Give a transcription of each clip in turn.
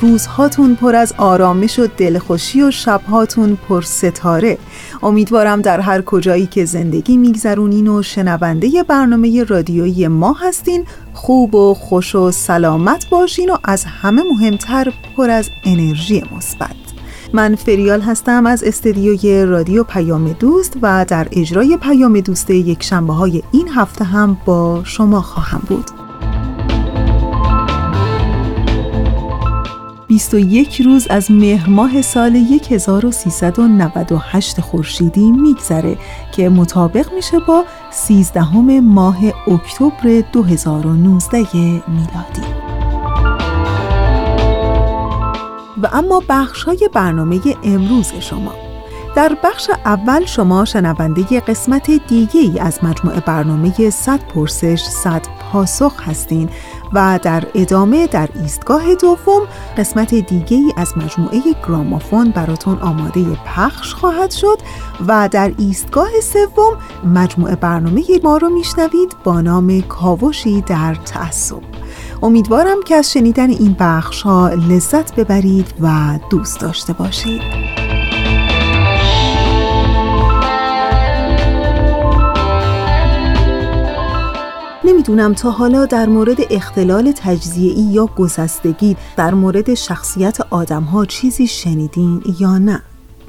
روزهاتون پر از آرامش و دلخوشی و شبهاتون پر ستاره. امیدوارم در هر کجایی که زندگی میگذرونین و شنونده برنامه رادیویی ما هستین خوب و خوش و سلامت باشین و از همه مهمتر پر از انرژی مثبت. من فریال هستم از استدیوی رادیو پیام دوست و در اجرای پیام دوست یک شنبه های این هفته هم با شما خواهم بود. 21 روز از مهر ماه سال 1398 خورشیدی میگذره که مطابق میشه با 13 ماه اکتبر 2019 میلادی. و اما بخش های برنامه امروز شما. در بخش اول شما شنونده قسمت دیگه ای از مجموعه برنامه 100 پرسش 100 پاسخ هستین و در ادامه در ایستگاه دوم قسمت دیگه ای از مجموعه گرامافون براتون آماده پخش خواهد شد و در ایستگاه سوم مجموعه برنامه ما رو میشنوید با نام کاوشی در تعصب. امیدوارم که از شنیدن این بخش ها لذت ببرید و دوست داشته باشید. نمی‌دونم تا حالا در مورد اختلال تجزیه‌ای یا گسستگی در مورد شخصیت آدمها چیزی شنیدین یا نه.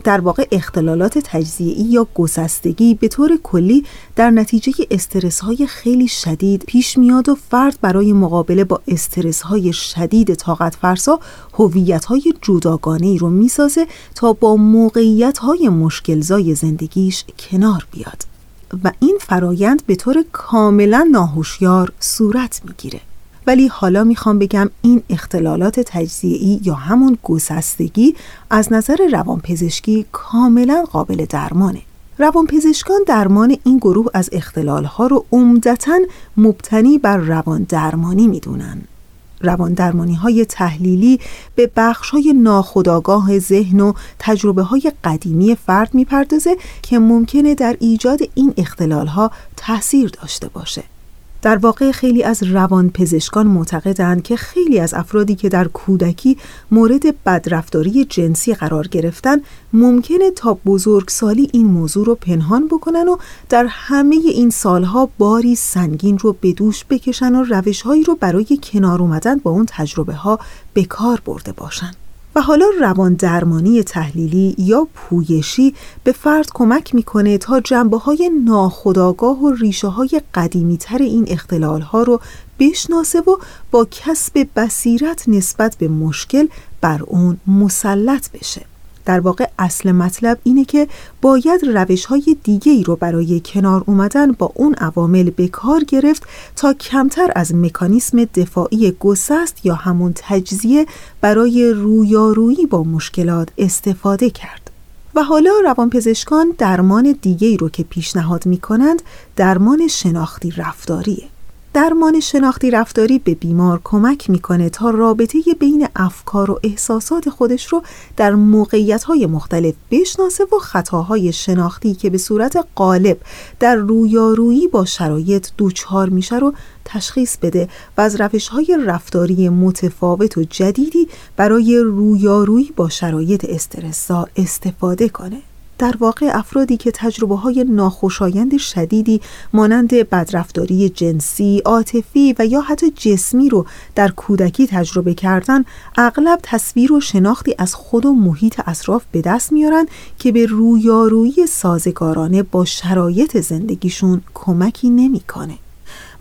در واقع اختلالات تجزیه‌ای یا گسستگی به طور کلی در نتیجه استرس های خیلی شدید پیش میاد و فرد برای مقابله با استرس های شدید طاقت فرسا هویت های جداگانه ای رو می‌سازه تا با موقعیت های مشکلزای زندگیش کنار بیاد. و این فرایند به طور کاملا ناهوشیار صورت می‌گیره. ولی حالا می‌خوام بگم این اختلالات تجزیه‌ای یا همون گسستگی از نظر روانپزشکی کاملا قابل درمانه. روانپزشکان درمان این گروه از اختلالها رو عمدتا مبتنی بر روان درمانی می‌دونن. روان درمانی های تحلیلی به بخش های ناخداگاه ذهن و تجربه های قدیمی فرد می‌پردازه که ممکنه در ایجاد این اختلال ها تاثیر داشته باشه. در واقع خیلی از روان پزشکان معتقدند که خیلی از افرادی که در کودکی مورد بدرفتاری جنسی قرار گرفتن ممکنه تا بزرگسالی این موضوع رو پنهان بکنن و در همه این سالها باری سنگین رو به دوش بکشن و روشهایی رو برای کنار اومدن با اون تجربه ها به کار برده باشن. و حالا روان درمانی تحلیلی یا پویشی به فرد کمک می‌کنه تا جنبه های ناخداگاه و ریشه های قدیمی تر این اختلال ها رو بشناسه و با کسب بصیرت نسبت به مشکل بر اون مسلط بشه. در واقع اصل مطلب اینه که باید روش های دیگه ای رو برای کنار اومدن با اون عوامل به کار گرفت تا کمتر از مکانیسم دفاعی گسست یا همون تجزیه برای رویارویی با مشکلات استفاده کرد. و حالا روانپزشکان درمان دیگه ای رو که پیشنهاد می کنند درمان شناختی رفتاریه. درمان شناختی رفتاری به بیمار کمک می‌کنه تا رابطه بین افکار و احساسات خودش رو در موقعیت های مختلف بشناسه و خطاهای شناختی که به صورت غالب در رویارویی با شرایط دوچار میشه رو تشخیص بده و از روش های رفتاری متفاوت و جدیدی برای رویارویی با شرایط استرسا استفاده کنه. در واقع افرادی که تجربه های ناخوشایند شدیدی مانند بدرفتاری جنسی، عاطفی و یا حتی جسمی رو در کودکی تجربه کردن اغلب تصویر و شناختی از خود و محیط اطراف به دست میارن که به رویارویی سازگارانه با شرایط زندگیشون کمکی نمی‌کنه.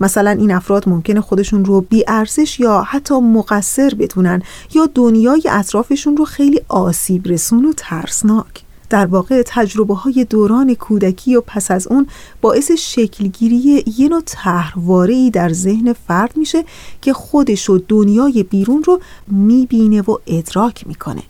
مثلا این افراد ممکنه خودشون رو بی ارزش یا حتی مقصر بدونن یا دنیای اطرافشون رو خیلی آسیب رسون و ترسناک در واقع تجربه های دوران کودکی و پس از اون باعث شکلگیری یه نوع تهرواره در ذهن فرد میشه که خودش و دنیای بیرون رو می‌بینه و ادراک می‌کنه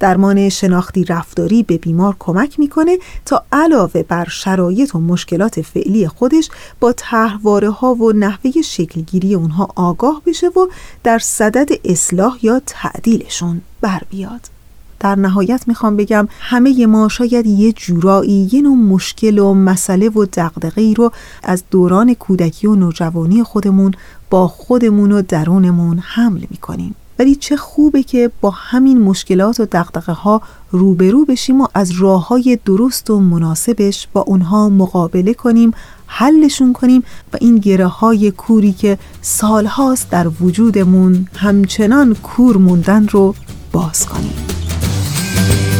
درمان شناختی رفتاری به بیمار کمک می‌کنه تا علاوه بر شرایط و مشکلات فعلی خودش با تهرواره ها و نحوه شکلگیری اونها آگاه بشه و در صدد اصلاح یا تعدیلشون بر بیاد. در نهایت می‌خوام بگم همه ما شاید یه جورایی یه نوع مشکل و مسئله و دقدقه ای رو از دوران کودکی و نوجوانی خودمون با خودمون و درونمون حمل می‌کنیم. ولی چه خوبه که با همین مشکلات و دقدقه ها روبرو بشیم و از راه های درست و مناسبش با اونها مقابله کنیم حلشون کنیم و این گره های کوری که سالهاست در وجودمون همچنان کور موندن رو باز کنیم. و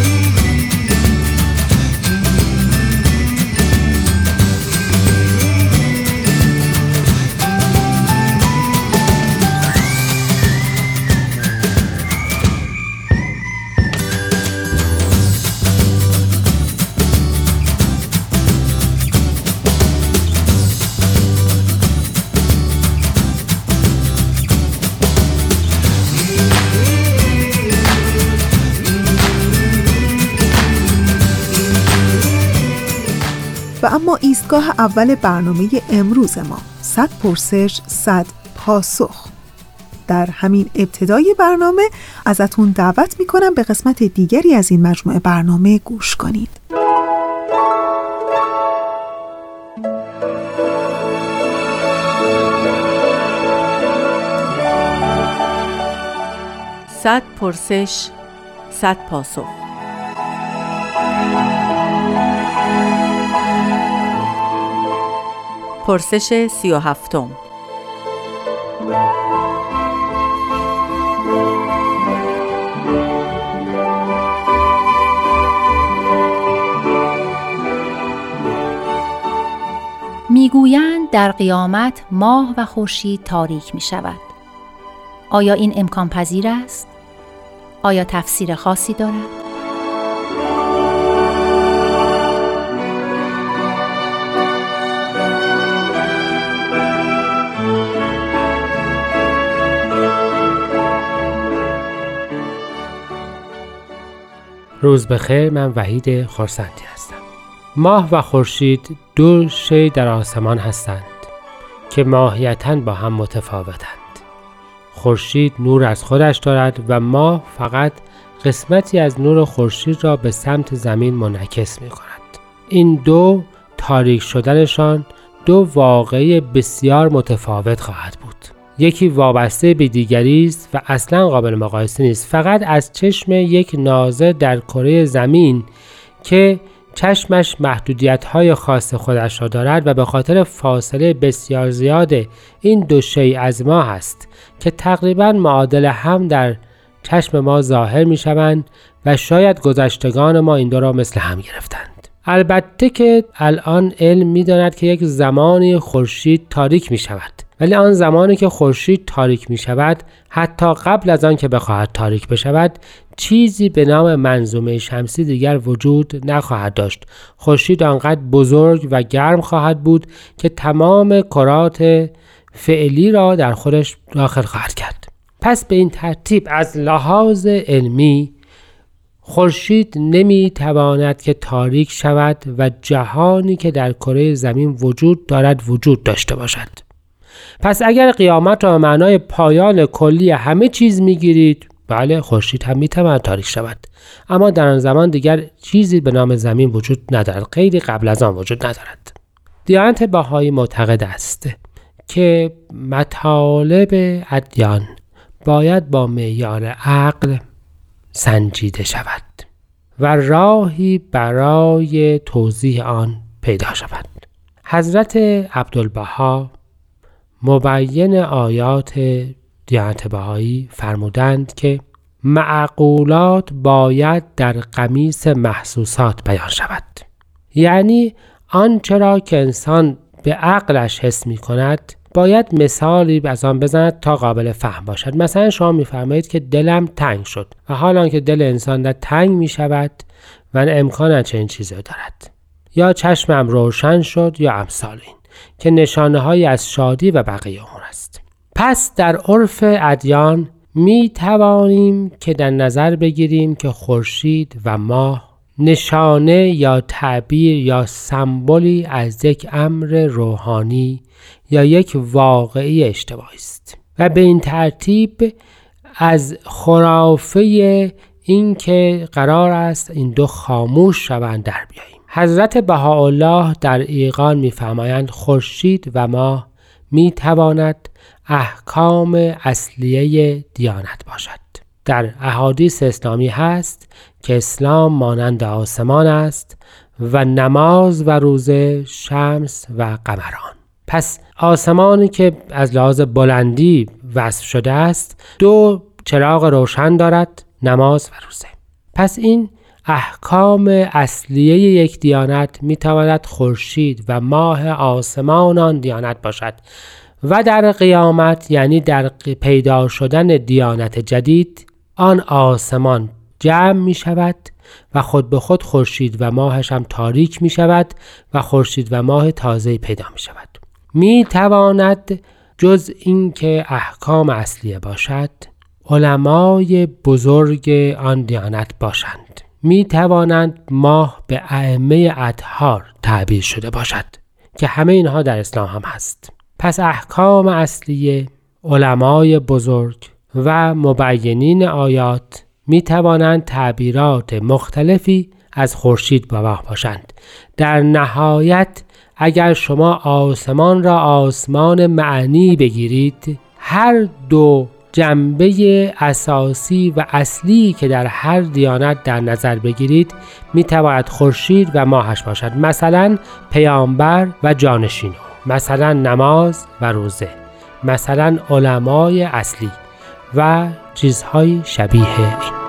اما ایستگاه اول برنامه امروز ما صد پرسش صد پاسخ. در همین ابتدای برنامه ازتون دعوت می‌کنم به قسمت دیگری از این مجموعه برنامه گوش کنید. صد پرسش صد پاسخ. پرسش سی و هفتم می‌گویند در قیامت ماه و خورشید تاریک می شود. آیا این امکان پذیر است؟ آیا تفسیر خاصی دارد؟ روز بخیر من وحید خورسندی هستم. ماه و خورشید دو شی در آسمان هستند که ماهیتا با هم متفاوتند. خورشید نور از خودش دارد و ماه فقط قسمتی از نور خورشید را به سمت زمین منعکس می کند این دو تاریک شدنشان دو واقعی بسیار متفاوت خواهد بود. یکی وابسته به دیگری است و اصلا قابل مقایسه نیست. فقط از چشم یک نازه در کره زمین که چشمش محدودیت های خاص خودش را دارد و به خاطر فاصله بسیار زیاد این دو شی از ما هست که تقریبا معادل هم در چشم ما ظاهر می شوند و شاید گذشتگان ما این دو را مثل هم گرفتند. البته که الان علم می داند که یک زمانی خورشید تاریک می شود ولی آن زمانی که خورشید تاریک می شود حتی قبل از آن که بخواهد تاریک بشود چیزی به نام منظومه شمسی دیگر وجود نخواهد داشت. خورشید آنقدر بزرگ و گرم خواهد بود که تمام کرات فعلی را در خودش داخل خواهد کرد. پس به این ترتیب از لحاظ علمی خورشید نمی تواند که تاریک شود و جهانی که در کره زمین وجود دارد وجود داشته باشد. پس اگر قیامت را معنای پایان کلی همه چیز می‌گیرید بله خورشید هم می‌تواند تاریک شود. اما در آن زمان دیگر چیزی به نام زمین وجود ندارد غیری قبل از آن وجود ندارد. دیانت باهایی معتقد است که مطالب ادیان باید با معیار عقل سنجیده شود و راهی برای توضیح آن پیدا شود. حضرت عبدالبها مبین آیات دیانت بهایی فرمودند که معقولات باید در قمیس محسوسات بیان شود. یعنی آنچه را که انسان به عقلش حس می کند باید مثالی از آن بزند تا قابل فهم باشد. مثلا شما میفرمایید که دلم تنگ شد و حالا که دل انسان در تنگ می شود و امکان چنین چیزی دارد. یا چشمم روشن شد یا امثال که نشانه های از شادی و بقیه امور است. پس در عرف ادیان می توانیم که در نظر بگیریم که خورشید و ماه نشانه یا تعبیر یا سمبولی از یک امر روحانی یا یک واقعی اجتماعی است و به این ترتیب از خرافه اینکه قرار است این دو خاموش شوند در بیاییم. حضرت بهاءالله در ایقان میفرمایند خورشید و ماه می تواند احکام اصلیه دیانت باشد. در احادیث اسلامی هست که اسلام مانند آسمان است و نماز و روزه شمس و قمران. پس آسمانی که از لحاظ بلندی وصف شده است دو چراغ روشن دارد نماز و روزه. پس این احکام اصلیه یک دیانت می تواند خورشید و ماه آسمان آن دیانت باشد و در قیامت یعنی در پیدا شدن دیانت جدید آن آسمان جمع می شود و خود به خود خورشید و ماهش هم تاریک می شود و خورشید و ماه تازه پیدا می شود می تواند جز اینکه احکام اصلیه باشد علمای بزرگ آن دیانت باشند. می توانند ماه به ائمه اطهار تعبیر شده باشد که همه اینها در اسلام هم هست. پس احکام اصلیه علمای بزرگ و مبینین آیات می توانند تعبیرات مختلفی از خورشید و ماه باشند. در نهایت اگر شما آسمان را آسمان معنی بگیرید هر دو جنبه اساسی و اصلی که در هر دیانت در نظر بگیرید می تواند خورشید و ماهش باشد. مثلا پیامبر و جانشینو مثلا نماز و روزه مثلا علمای اصلی و چیزهای شبیه این.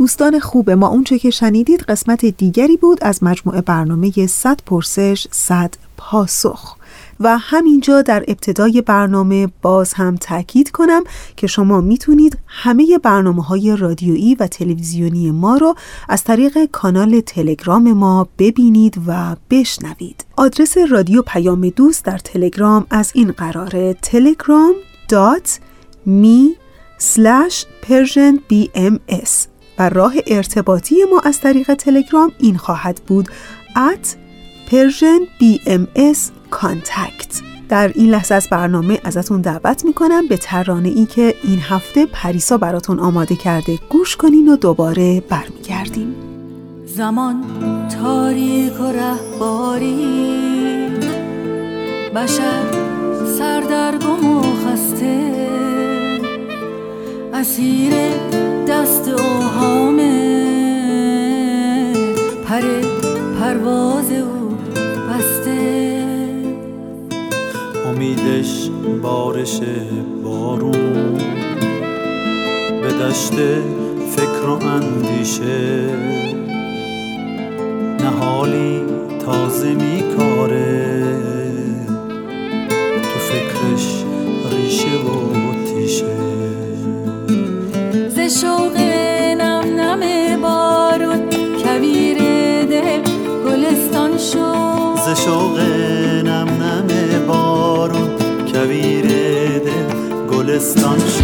دوستان خوب ما اونچه که شنیدید قسمت دیگری بود از مجموعه برنامه 100 پرسش 100 پاسخ. و همینجا در ابتدای برنامه باز هم تاکید کنم که شما می‌تونید همه برنامه های رادیویی و تلویزیونی ما رو از طریق کانال تلگرام ما ببینید و بشنوید. آدرس رادیو پیام دوست در تلگرام از این قراره telegram.me slash راه ارتباطی ما از طریق تلگرام این خواهد بود. at Persian BMS Contact. در این لحظه از برنامه ازتون دعوت می‌کنم به ترانه ای که این هفته پریسا براتون آماده کرده. گوش کنین و دوباره برمیگردیم. زمان تاریک و رهباری. بشر سردرگم و خسته. اسیر دست اوهامه. پر پرواز او بسته. امیدش بارش بارون. به دشت فکر و اندیشه. نهالی تازه میکاره. تو فکرش شوق نم نم بارون کویر دل گلستان شد. ز شوق نم نم بارون کویر دل گلستان شد.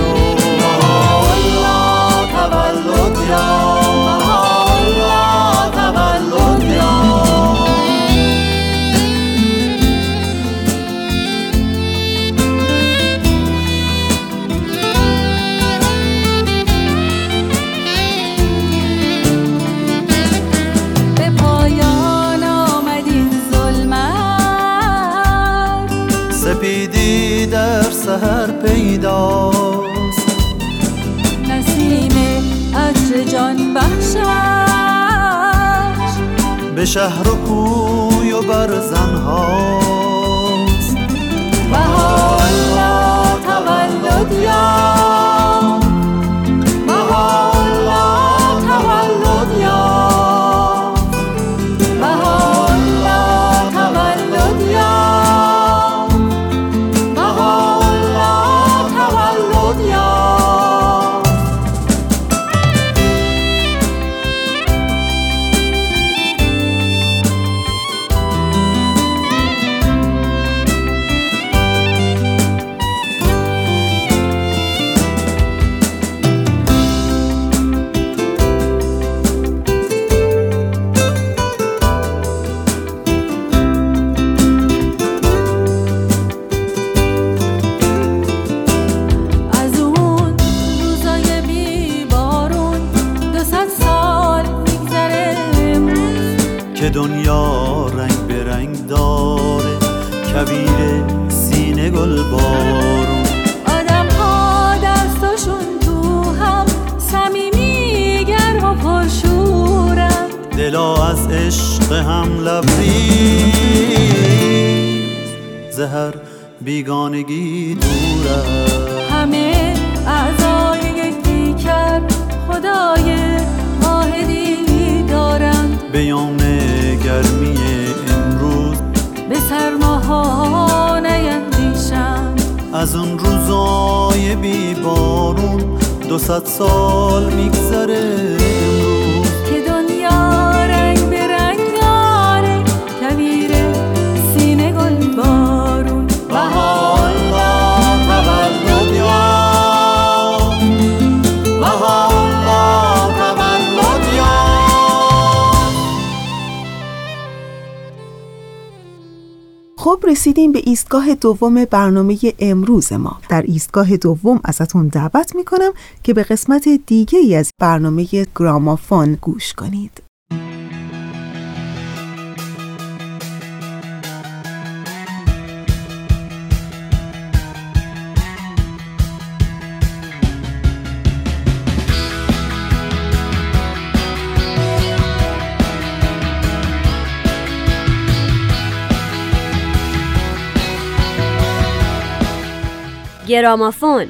شهر و کوی و برزن هاست. بها الله تولد خب رسیدیم به ایستگاه دوم برنامه امروز ما. در ایستگاه دوم ازتون دعوت می‌کنم که به قسمت دیگه ای از برنامه گرامافون گوش کنید. گرامافون.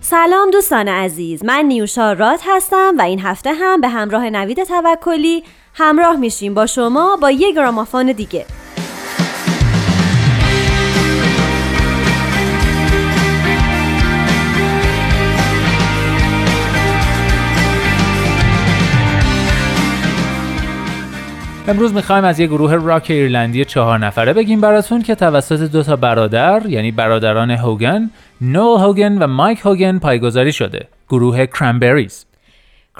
سلام دوستان عزیز من نیوشا رات هستم و این هفته هم به همراه نوید توکلی همراه میشیم. با شما با یک گرامافون دیگه. امروز می‌خوایم از یه گروه راک ایرلندی چهار نفره بگیم براتون که توسط دو تا برادر یعنی برادران هوگن، نول هوگن و مایک هوگن پایگذاری شده. گروه کرنبریز.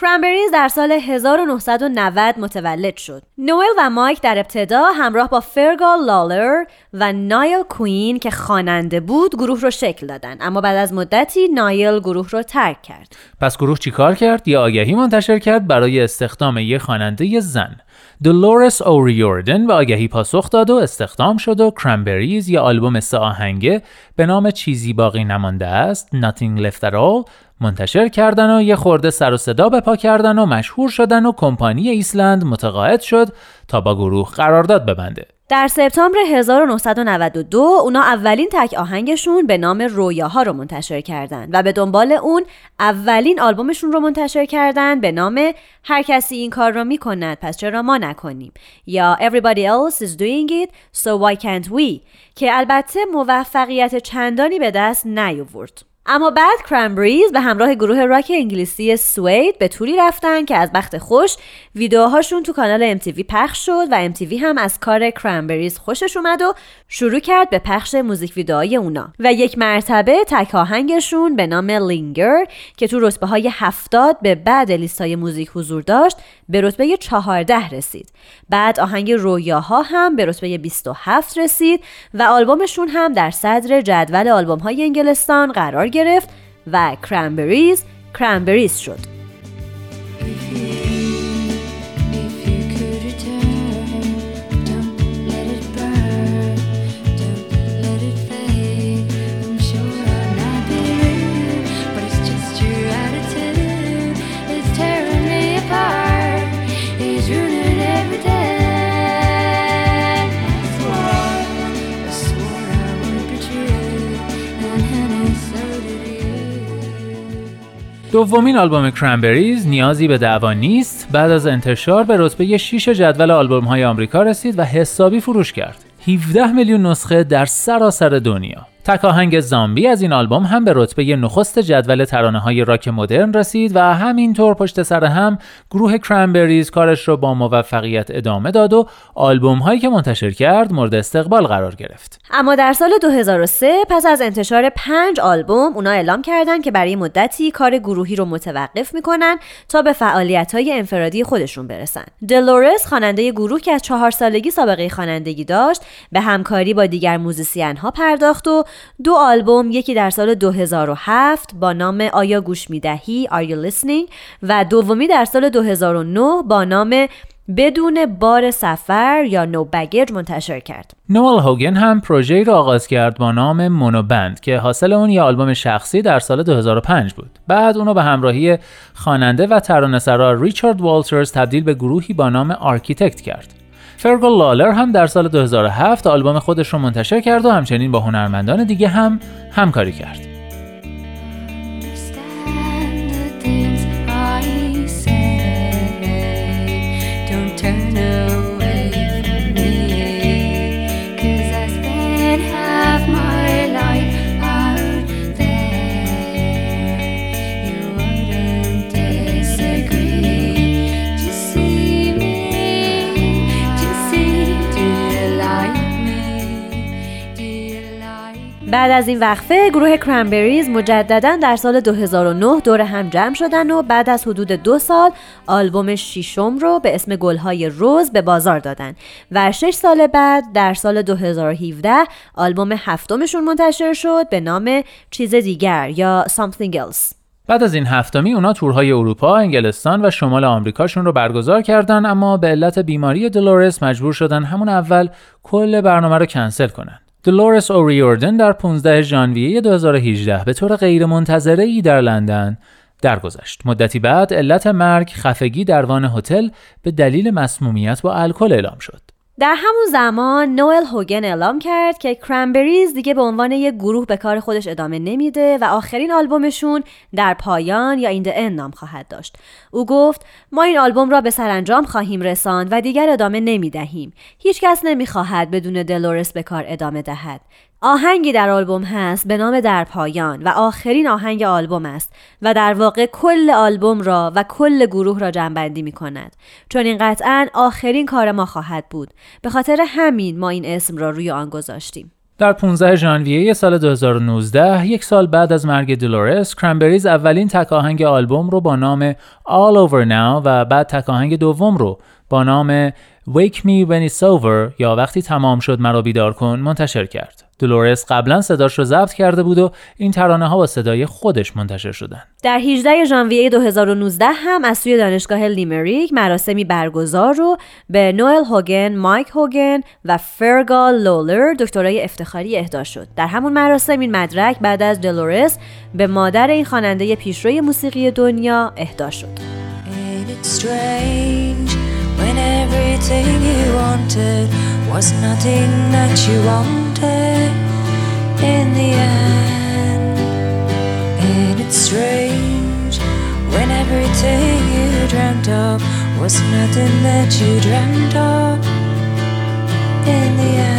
کرنبریز در سال 1990 متولد شد. نوئل و مایک در ابتدا همراه با فرگال لالر و نایل کوین که خواننده بود گروه رو شکل دادن اما بعد از مدتی نایل گروه رو ترک کرد. پس گروه چیکار کرد؟ یه آگهی منتشر کرد برای استخدام یه خواننده زن. دولورس اوریوردن به آگهی پاسخ داد و استخدام شد و کرنبریز یه آلبوم سه آهنگه به نام چیزی باقی نمانده است Nothing Left At All منتشر کردن و یه خورده سر و صدا به پا کردن و مشهور شدن و کمپانی ایسلند متقاعد شد تا با گروه قرارداد ببنده. در سپتامبر 1992 اونا اولین تک آهنگشون به نام رویاها رو منتشر کردند و به دنبال اون اولین آلبومشون رو منتشر کردند به نام هر کسی این کار رو می‌کند پس چرا ما نکنیم یا Everybody else is doing it so why can't we که البته موفقیت چندانی به دست نیاورد. اما بعد کرنبریز به همراه گروه راک انگلیسی سوید به توری رفتن که از بخت خوش ویدیوهاشون تو کانال MTV پخش شد و MTV هم از کار کرنبریز خوشش اومد و شروع کرد به پخش موزیک ویدئوهای اونا. و یک مرتبه تک آهنگشون به نام لینگر که تو رتبه های 70 به بعد لیستای موزیک حضور داشت به رتبه 14 رسید. بعد آهنگ رویاها هم به رتبه 27 رسید و آلبومشون هم در صدر جدول آلبوم های انگلستان قرار گرفت و کرنبریز کرنبریز شد. دومین آلبوم کرنبریز نیازی به دعوا نیست. بعد از انتشار به رتبه 6 جدول آلبوم های آمریکا رسید و حسابی فروش کرد. 17 میلیون نسخه در سراسر دنیا. تک آهنگ زامبی از این آلبوم هم به رتبه نخست جدول ترانه های راک مدرن رسید و همینطور پشت سر هم گروه کرنبریز کارش رو با موفقیت ادامه داد و آلبوم هایی که منتشر کرد مورد استقبال قرار گرفت. اما در سال 2003 پس از انتشار پنج آلبوم اونا اعلام کردند که برای مدتی کار گروهی رو متوقف می‌کنن تا به فعالیت های انفرادی خودشون برسن. دلورس خواننده گروه که از چهار سالگی سابقه خوانندگی داشت به همکاری با دیگر موزیسین ها پرداخت و دو آلبوم یکی در سال 2007 با نام آیا گوش می‌دهی Are You Listening و دومی در سال 2009 با نام بدون بار سفر یا نو بگیج منتشر کرد. نوال هوگن هم پروژه‌ای را آغاز کرد با نام مونوبند که حاصل اون یه آلبوم شخصی در سال 2005 بود. بعد اونو به همراهی خواننده و ترانه‌سرا ریچارد والترز تبدیل به گروهی با نام آرکیتکت کرد. فرگل لالر هم در سال 2007 آلبوم خودش رو منتشر کرد و همچنین با هنرمندان دیگه هم همکاری کرد. بعد از این وقفه گروه کرنبریز مجددا در سال 2009 دور هم جمع شدن و بعد از حدود دو سال آلبوم شیشم رو به اسم گلهای روز به بازار دادن و شش سال بعد در سال 2017 آلبوم هفتمشون منتشر شد به نام چیز دیگر یا Something Else بعد از این هفتمی اونا تورهای اروپا، انگلستان و شمال آمریکاشون رو برگزار کردن اما به علت بیماری دلورس مجبور شدن همون اول کل برنامه رو کنسل کنن. دلورس اوریوردن در 15 ژانویه 2018 به طور غیرمنتظره ای در لندن درگذشت. مدتی بعد علت مرگ خفگی در وان هتل به دلیل مسمومیت با الکل اعلام شد. در همون زمان نوئل هوگن اعلام کرد که کرنبریز دیگه به عنوان یک گروه به کار خودش ادامه نمیده و آخرین آلبومشون در پایان یا این ان نام خواهد داشت. او گفت ما این آلبوم را به سرانجام خواهیم رساند و دیگر ادامه نمی‌دهیم. هیچکس نمی‌خواهد بدون دلورس به کار ادامه دهد. آهنگی در آلبوم هست به نام در پایان و آخرین آهنگ آلبوم است و در واقع کل آلبوم را و کل گروه را جنبندی می کند چون این قطعا آخرین کار ما خواهد بود. به خاطر همین ما این اسم را روی آن گذاشتیم. در 15 ژانویه سال 2019 یک سال بعد از مرگ دلورس کرنبریز اولین تک آهنگ آلبوم رو با نام All Over Now و بعد تک آهنگ دوم رو با نام Wake Me When It's Over یا وقتی تمام شد مرا بیدار کن منتشر کرد. دلورس قبلا صداش رو ضبط کرده بود و این ترانه ها با صدای خودش منتشر شدن. در 18 ژانویه 2019 هم از سوی دانشگاه لیمریک مراسمی برگزار رو به نوئل هوگن، مایک هوگن و فرگال لولر دکترای افتخاری اهدا شد. در همون مراسم این مدرک بعد از دلورس به مادر این خواننده پیشروی موسیقی دنیا اهدا شد. when everything you wanted was nothing that you wanted in the end. And it's strange when everything you dreamt of was nothing that you dreamt of in the end.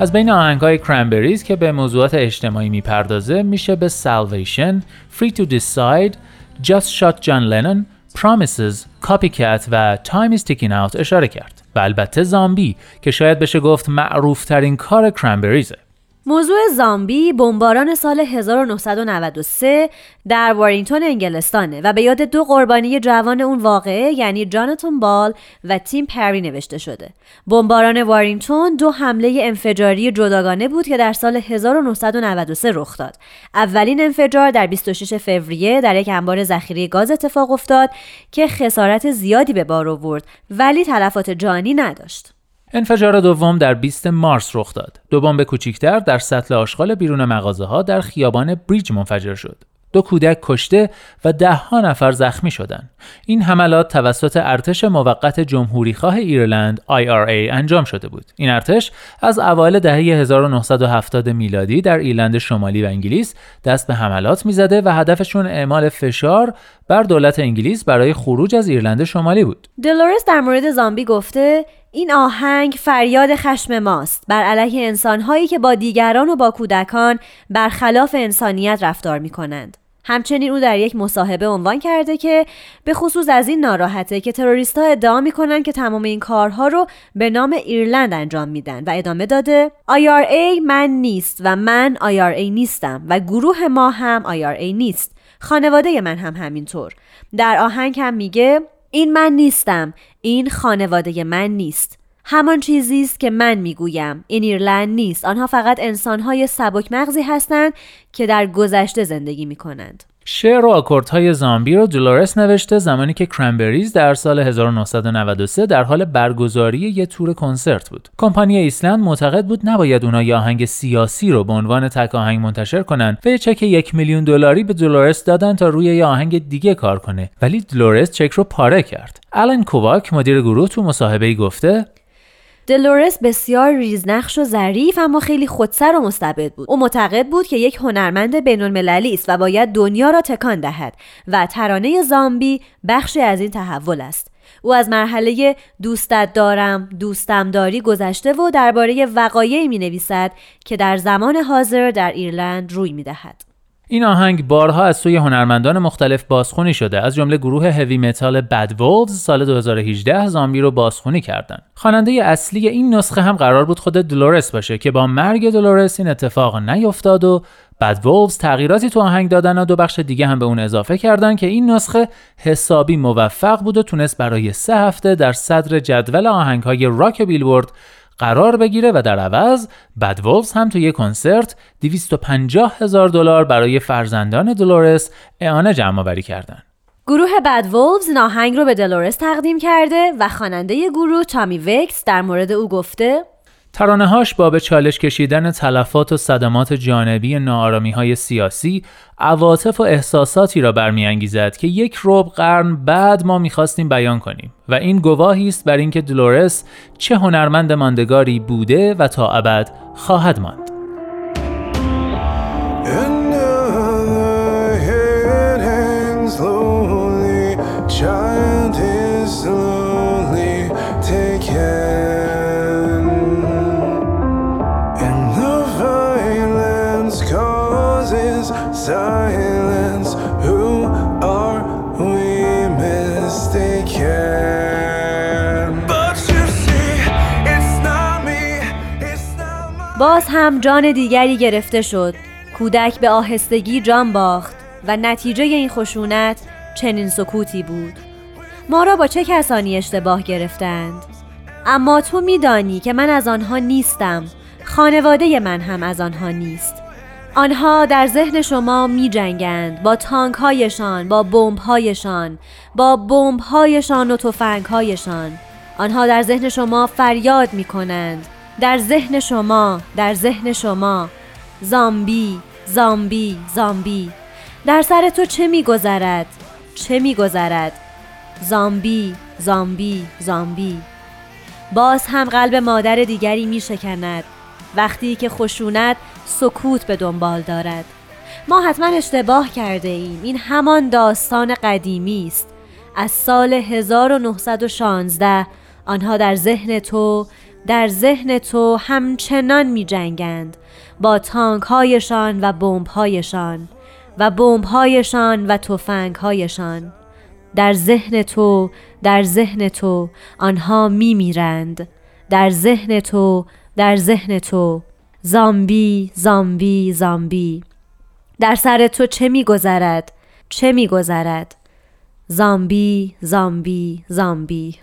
از بین آهنگهای کرنبریز که به موضوعات اجتماعی میپردازه میشه به Salvation, Free to Decide, Just Shot John Lennon, Promises, Copycat و Time is Ticking Out اشاره کرد. و البته زامبی که شاید بشه گفت معروف ترین کار کرنبریزه موضوع زامبی بمباران سال 1993 در وارینگتون انگلستانه و به یاد دو قربانی جوان اون واقعه یعنی جاناتون بال و تیم پری نوشته شده. بمباران وارینگتون دو حمله انفجاری جداگانه بود که در سال 1993 رخ داد. اولین انفجار در 26 فوریه در یک انبار ذخیره گاز اتفاق افتاد که خسارت زیادی به بار آورد ولی تلفات جانی نداشت. انفجار دوم در 20 مارس رخ داد. دو بمب کوچکتر در سطل آشغال بیرون مغازه ها در خیابان بریج منفجر شد. دو کودک کشته و دهها نفر زخمی شدند. این حملات توسط ارتش موقت جمهوریخواه ایرلند IRA انجام شده بود. این ارتش از اوایل دهه 1970 میلادی در ایرلند شمالی و انگلیس دست به حملات می‌زده و هدفشون اعمال فشار بر دولت انگلیس برای خروج از ایرلند شمالی بود. دلورس در مورد زامبی گفته این آهنگ فریاد خشم ماست. بر علیه انسانهایی که با دیگران و با کودکان برخلاف انسانیت رفتار می کنند. همچنین او در یک مصاحبه عنوان کرده که به خصوص از این ناراحته که تروریست ها ادعا می‌کنن که تمام این کارها رو به نام ایرلند انجام میدن و ادامه داده IRA من نیست و من IRA نیستم و گروه ما هم IRA نیست. خانواده من هم همینطور. در آهنگ هم میگه این من نیستم. این خانواده من نیست. همان چیزی است که من می‌گویم. این ایرلند نیست. آنها فقط انسانهای سبک مغزی هستند که در گذشته زندگی می کنند. شعر و آکوردهای زامبی رو دولورس نوشته زمانی که کرنبریز در سال 1993 در حال برگزاری یه تور کنسرت بود. کمپانی ایسلند معتقد بود نباید اونا یه آهنگ سیاسی رو به عنوان تک آهنگ منتشر کنن و یه چک یک میلیون دلاری به دولورس دادن تا روی یه آهنگ دیگه کار کنه ولی دولورس چک رو پاره کرد. آلن کوواک مدیر گروه تو مصاحبه گفته دلورس بسیار ریزنقش و ظریف اما خیلی خودسر و مستبد بود او معتقد بود که یک هنرمند بین المللی است و باید دنیا را تکان دهد و ترانه زامبی بخشی از این تحول است او از مرحله دوستت دارم دوستم داری گذشته و درباره وقایعی می نویسد که در زمان حاضر در ایرلند روی می دهد. این آهنگ بارها از سوی هنرمندان مختلف بازخونی شده. از جمله گروه هوی متال بد وولز سال 2018 زامبی رو بازخونی کردن. خواننده اصلی این نسخه هم قرار بود خود دلورس باشه که با مرگ دلورس این اتفاق نیفتاد و بد وولز تغییراتی تو آهنگ دادن و دو بخش دیگه هم به اون اضافه کردن که این نسخه حسابی موفق بود و تونست برای سه هفته در صدر جدول آهنگ های راک بیلبورد قرار بگیره و در عوض بد وولز هم توی کنسرت 250 هزار دلار برای فرزندان دلورس اعانه جمع آوری کردن. گروه بد وولز این آهنگ رو به دلورس تقدیم کرده و خواننده گروه تامی وکس در مورد او گفته ترانه هاش با به چالش کشیدن تلفات و صدمات جانبی نارامی های سیاسی عواطف و احساساتی را برمیانگیزد که یک ربع قرن بعد ما می‌خواستیم بیان کنیم و این گواهی است بر اینکه دلورس چه هنرمند ماندگاری بوده و تا ابد خواهد ماند. باز هم جان دیگری گرفته شد. کودک به آهستگی جان باخت و نتیجه این خشونت چنین سکوتی بود. ما را با چه کسانی اشتباه گرفتند؟ اما تو میدانی که من از آنها نیستم. خانواده من هم از آنها نیست. آنها در ذهن شما می جنگند با تانک هایشان با بمب هایشان با بمب هایشان و تفنگ هایشان آنها در ذهن شما فریاد می کنند در ذهن شما در ذهن شما. زامبی زامبی زامبی. در سر تو چه میگذرد؟ چه میگذرد؟ زامبی زامبی زامبی. باز هم قلب مادر دیگری می شکند وقتی که خشونت سکوت به دنبال دارد. ما حتما اشتباه کرده ایم. این همان داستان قدیمی است. از سال 1916 آنها در ذهن تو در ذهن تو همچنان می جنگند با تانک هایشان و بمب هایشان و بمب هایشان و تفنگ هایشان در ذهن تو در ذهن تو آنها می میرند در ذهن تو در ذهن تو. زامبی زامبی زامبی. در سر تو چه میگذرد؟ چه میگذرد؟ زامبی زامبی زامبی.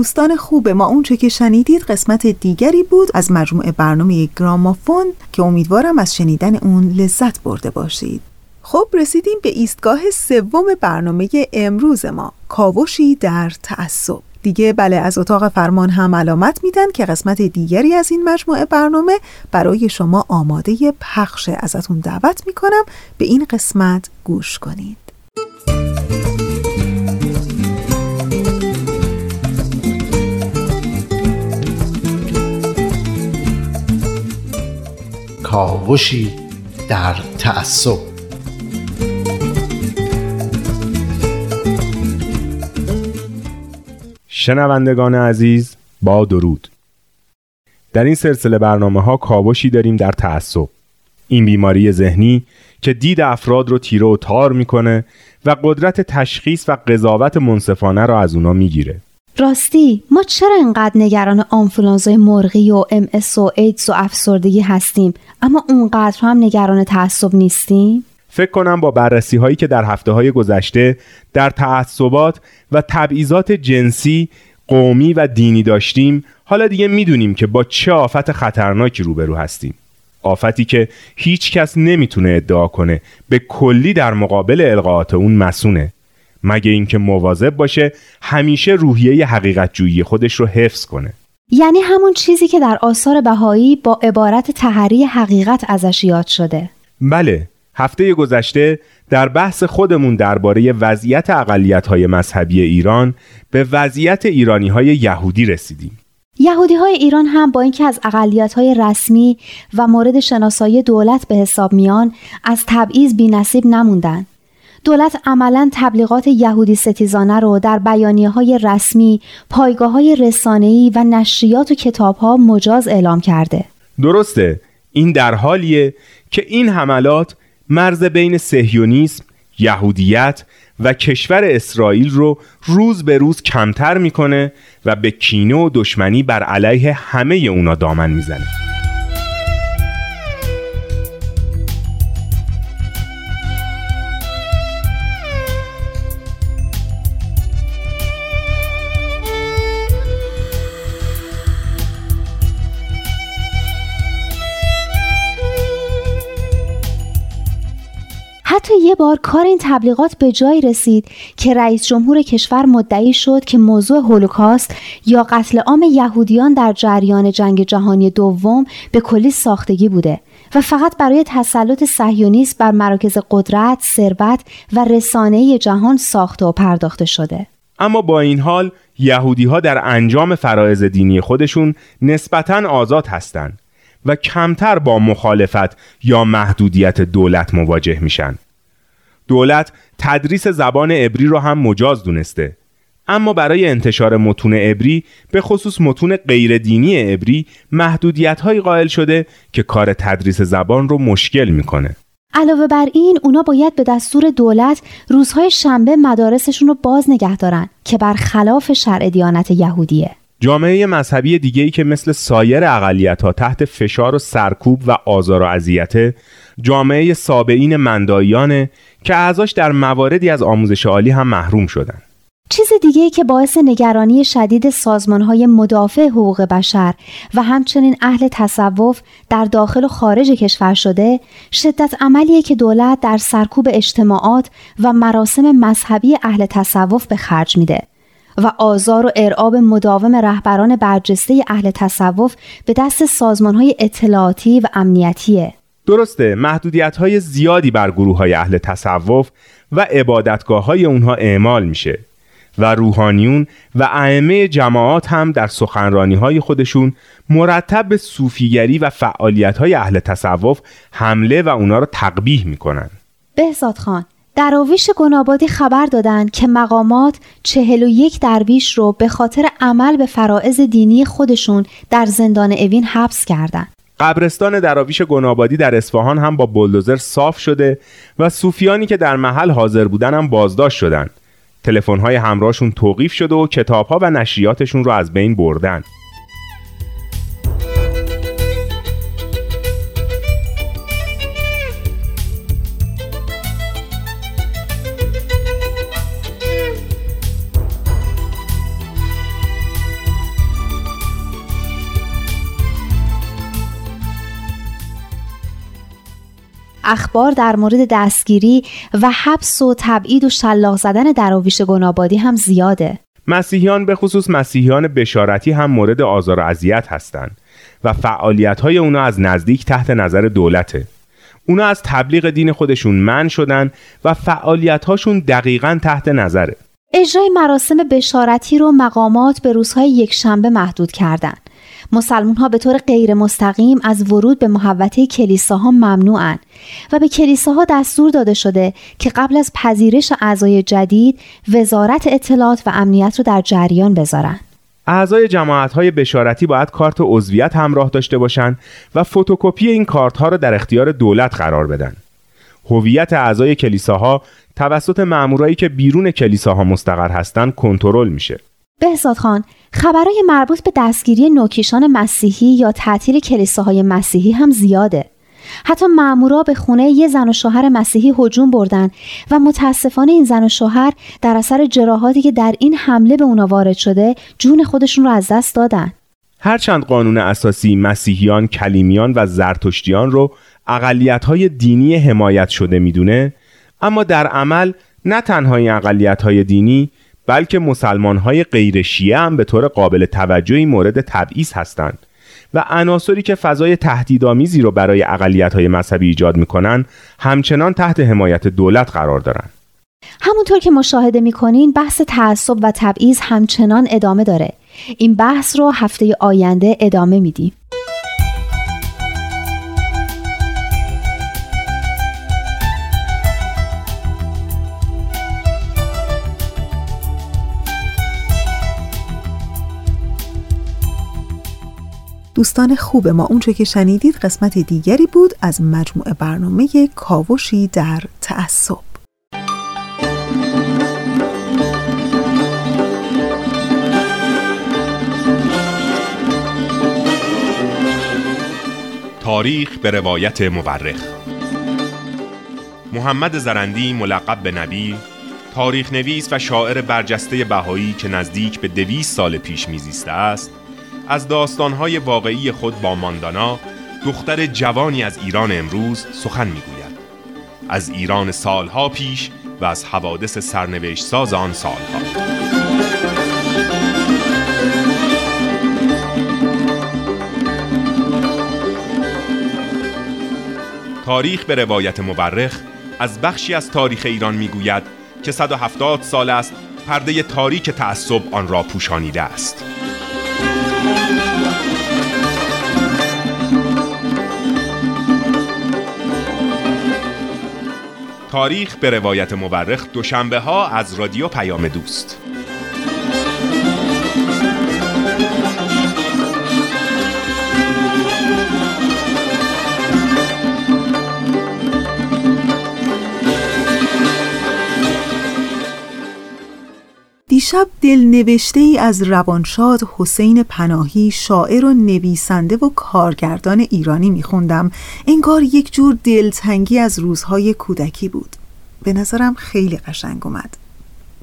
دوستان خوب ما اونچه که شنیدید قسمت دیگری بود از مجموعه برنامه گرامافون که امیدوارم از شنیدن اون لذت برده باشید. خب رسیدیم به ایستگاه سوم برنامه امروز ما کاوشی در تعصب. دیگه بله از اتاق فرمان هم علامت میدن که قسمت دیگری از این مجموعه برنامه برای شما آماده پخش ازتون دعوت می‌کنم. به این قسمت گوش کنید. کاوشی در تعصب. شنوندگان عزیز با درود. در این سلسله برنامه ها کاوشی داریم در تعصب. این بیماری ذهنی که دید افراد رو تیره و تار می‌کنه و قدرت تشخیص و قضاوت منصفانه را از اونا می‌گیره. راستی ما چرا انقدر نگران آنفولانزای مرغی و ام و ایدز و افسردگی هستیم؟ اما اونقدر هم نگران تعصب نیستیم؟ فکر کنم با بررسی هایی که در هفته های گذشته در تعصبات و تبعیضات جنسی قومی و دینی داشتیم حالا دیگه می‌دونیم که با چه آفت خطرناکی روبرو هستیم. آفتی که هیچ کس نمی‌تونه ادعا کنه به کلی در مقابل القاعات اون مسونه. مگه اینکه مواظب باشه همیشه روحیه حقیقت جویی خودش رو حفظ کنه یعنی همون چیزی که در آثار بهایی با عبارت تحری حقیقت ازش یاد شده بله هفته گذشته در بحث خودمون درباره وضعیت های مذهبی ایران به وضعیت ایرانی های یهودی رسیدیم. یهودی های ایران هم با اینکه از اقلیت های رسمی و مورد شناسایی دولت به حساب میان از تبعیض بی نصیب نموندن. دولت عملا تبلیغات یهودی ستیزانه رو در بیانیه های رسمی، پایگاه های رسانه‌ای و نشریات و کتاب ها مجاز اعلام کرده. درسته این در حالیه که این حملات مرز بین سهیونیسم، یهودیت و کشور اسرائیل رو روز به روز کمتر می‌کنه و به کینه و دشمنی بر علیه همه اونا دامن می‌زنه. حتی یه بار کار این تبلیغات به جایی رسید که رئیس جمهور کشور مدعی شد که موضوع هولوکاست یا قتل عام یهودیان در جریان جنگ جهانی دوم به کلی ساختگی بوده و فقط برای تسلط صهیونیست بر مراکز قدرت، ثروت و رسانه جهان ساخته و پرداخته شده. اما با این حال یهودی ها در انجام فرایز دینی خودشون نسبتا آزاد هستند و کمتر با مخالفت یا محدودیت دولت مواجه میشن. دولت تدریس زبان عبری را هم مجاز دونسته. اما برای انتشار متون عبری به خصوص متون غیر دینی عبری محدودیت هایی قائل شده که کار تدریس زبان رو مشکل می‌کنه. علاوه بر این اونا باید به دستور دولت روزهای شنبه مدارسشون رو باز نگه دارن که بر خلاف شرع دیانت یهودیه. جامعه مذهبی دیگه ای که مثل سایر اقلیت ها تحت فشار و سرکوب و آزار و اذیت جامعه سابعین مندایانه که اعضاش در مواردی از آموزش عالی هم محروم شدن. چیز دیگه که باعث نگرانی شدید سازمان های مدافع حقوق بشر و همچنین اهل تصوف در داخل و خارج کشور شده شدت عملیه که دولت در سرکوب اجتماعات و مراسم مذهبی اهل تصوف به خرج میده و آزار و ارعاب مداوم رهبران برجسته اهل تصوف به دست سازمان های اطلاعاتی و امنیتیه. درسته محدودیت های زیادی بر گروه های اهل تصوف و عبادتگاه های اونها اعمال میشه و روحانیون و ائمه جماعات هم در سخنرانی های خودشون مرتب به صوفیگری و فعالیت های اهل تصوف حمله و اونا رو تقبیح می‌کنن بهزاد خان دراویش گنابادی خبر دادند که مقامات چهل و یک درویش رو به خاطر عمل به فرائض دینی خودشون در زندان اوین حبس کردند. قبرستان دراویش گنابادی در اصفهان هم با بلدوزر صاف شده و صوفیانی که در محل حاضر بودن هم بازداشت شدند. تلفن‌های همراهشون توقیف شده و کتابها و نشریاتشون رو از بین بردن. اخبار در مورد دستگیری و حبس و تبعید و شلاق زدن دراویش گنابادی هم زیاده. مسیحیان به خصوص مسیحیان بشارتی هم مورد آزار و اذیت هستند و فعالیت های اونا از نزدیک تحت نظر دولته. اونا از تبلیغ دین خودشون من شدن و فعالیت هاشون دقیقا تحت نظره. اجرای مراسم بشارتی رو مقامات به روزهای یکشنبه محدود کردند. مسلمون ها به طور غیر مستقیم از ورود به محوطه کلیساها ممنوعن و به کلیساها دستور داده شده که قبل از پذیرش اعضای جدید وزارت اطلاعات و امنیت رو در جریان بذارن. اعضای جماعت های بشارتی باید کارت عضویت همراه داشته باشند و فتوکپی این کارت ها را در اختیار دولت قرار بدن. هویت اعضای کلیساها توسط مامورایی که بیرون کلیساها مستقر هستند کنترل میشه. بهزاد خان خبرهای مربوط به دستگیری نوکیشان مسیحی یا تعطیل کلیساهای مسیحی هم زیاده. حتی مامورا به خونه یه زن و شوهر مسیحی هجوم بردن و متاسفانه این زن و شوهر در اثر جراحاتی که در این حمله به اونا وارد شده جون خودشون رو از دست دادن. هرچند قانون اساسی مسیحیان، کلیمیان و زرتشتیان رو اقلیت‌های دینی حمایت شده می‌دونه اما در عمل نه تنها این اقلیت‌های دینی بلکه مسلمان‌های غیر شیعه هم به طور قابل توجهی مورد تبعیض هستند و عناصری که فضای تهدیدآمیزی رو برای اقلیت‌های مذهبی ایجاد می‌کنند همچنان تحت حمایت دولت قرار دارند. همونطور که مشاهده می‌کنین بحث تعصب و تبعیض همچنان ادامه داره این بحث رو هفته آینده ادامه میدیم دوستان خوب ما اونچه که شنیدید قسمت دیگری بود از مجموعه برنامه کاوشی در تعصب. تاریخ به روایت مورخ. محمد زرندی ملقب به نبی تاریخ نویس و شاعر برجسته بهایی که نزدیک به دویست سال پیش میزیسته است از داستانهای واقعی خود با ماندانا دختر جوانی از ایران امروز سخن می‌گوید. از ایران سالها پیش و از حوادث سرنوشت ساز آن سالها. تاریخ به روایت مورخ از بخشی از تاریخ ایران می‌گوید که 170 سال است پرده تاریک تعصب آن را پوشانیده است. تاریخ به روایت مورخ دوشنبه ها از رادیو پیام دوست. دیشب دل نوشته ای از روانشاد حسین پناهی شاعر و نویسنده و کارگردان ایرانی میخوندم. انگار یک جور دلتنگی از روزهای کودکی بود. به نظرم خیلی قشنگ اومد.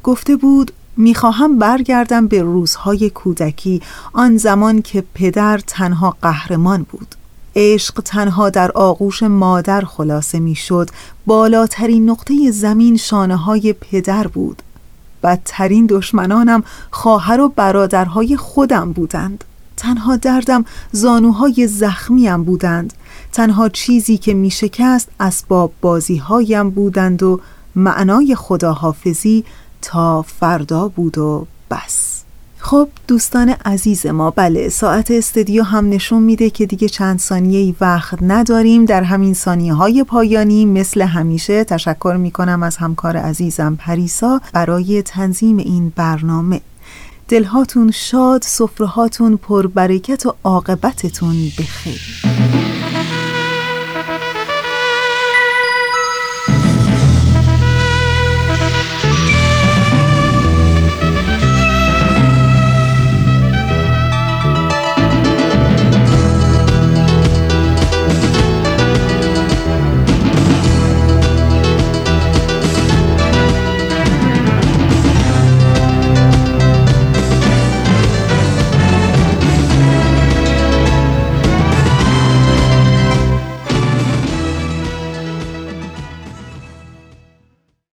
گفته بود می‌خواهم برگردم به روزهای کودکی آن زمان که پدر تنها قهرمان بود. عشق تنها در آغوش مادر خلاصه می‌شد. بالاترین نقطه زمین شانه های پدر بود. بدترین دشمنانم خواهر و برادرهای خودم بودند. تنها دردم زانوهای زخمیم بودند. تنها چیزی که می شکست اسباب بازی هایم بودند و معنای خداحافظی تا فردا بود و بس. خب دوستان عزیز ما بله ساعت استدیو هم نشون میده که دیگه چند ثانیه وقت نداریم. در همین ثانیه های پایانی مثل همیشه تشکر می‌کنم از همکار عزیزم پریسا برای تنظیم این برنامه. دلهاتون شاد، سفرهاتون پر برکت و عاقبتتون بخیر